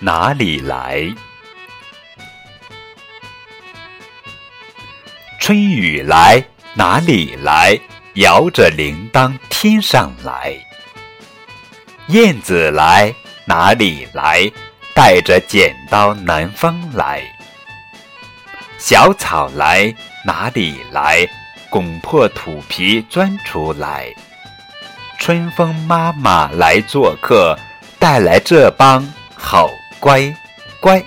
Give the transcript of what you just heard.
哪里来？春雨来，哪里来？摇着铃铛天上来。燕子来，哪里来？带着剪刀南方来。小草来，哪里来？拱破土皮钻出来。春风妈妈来做客，带来这帮好乖乖。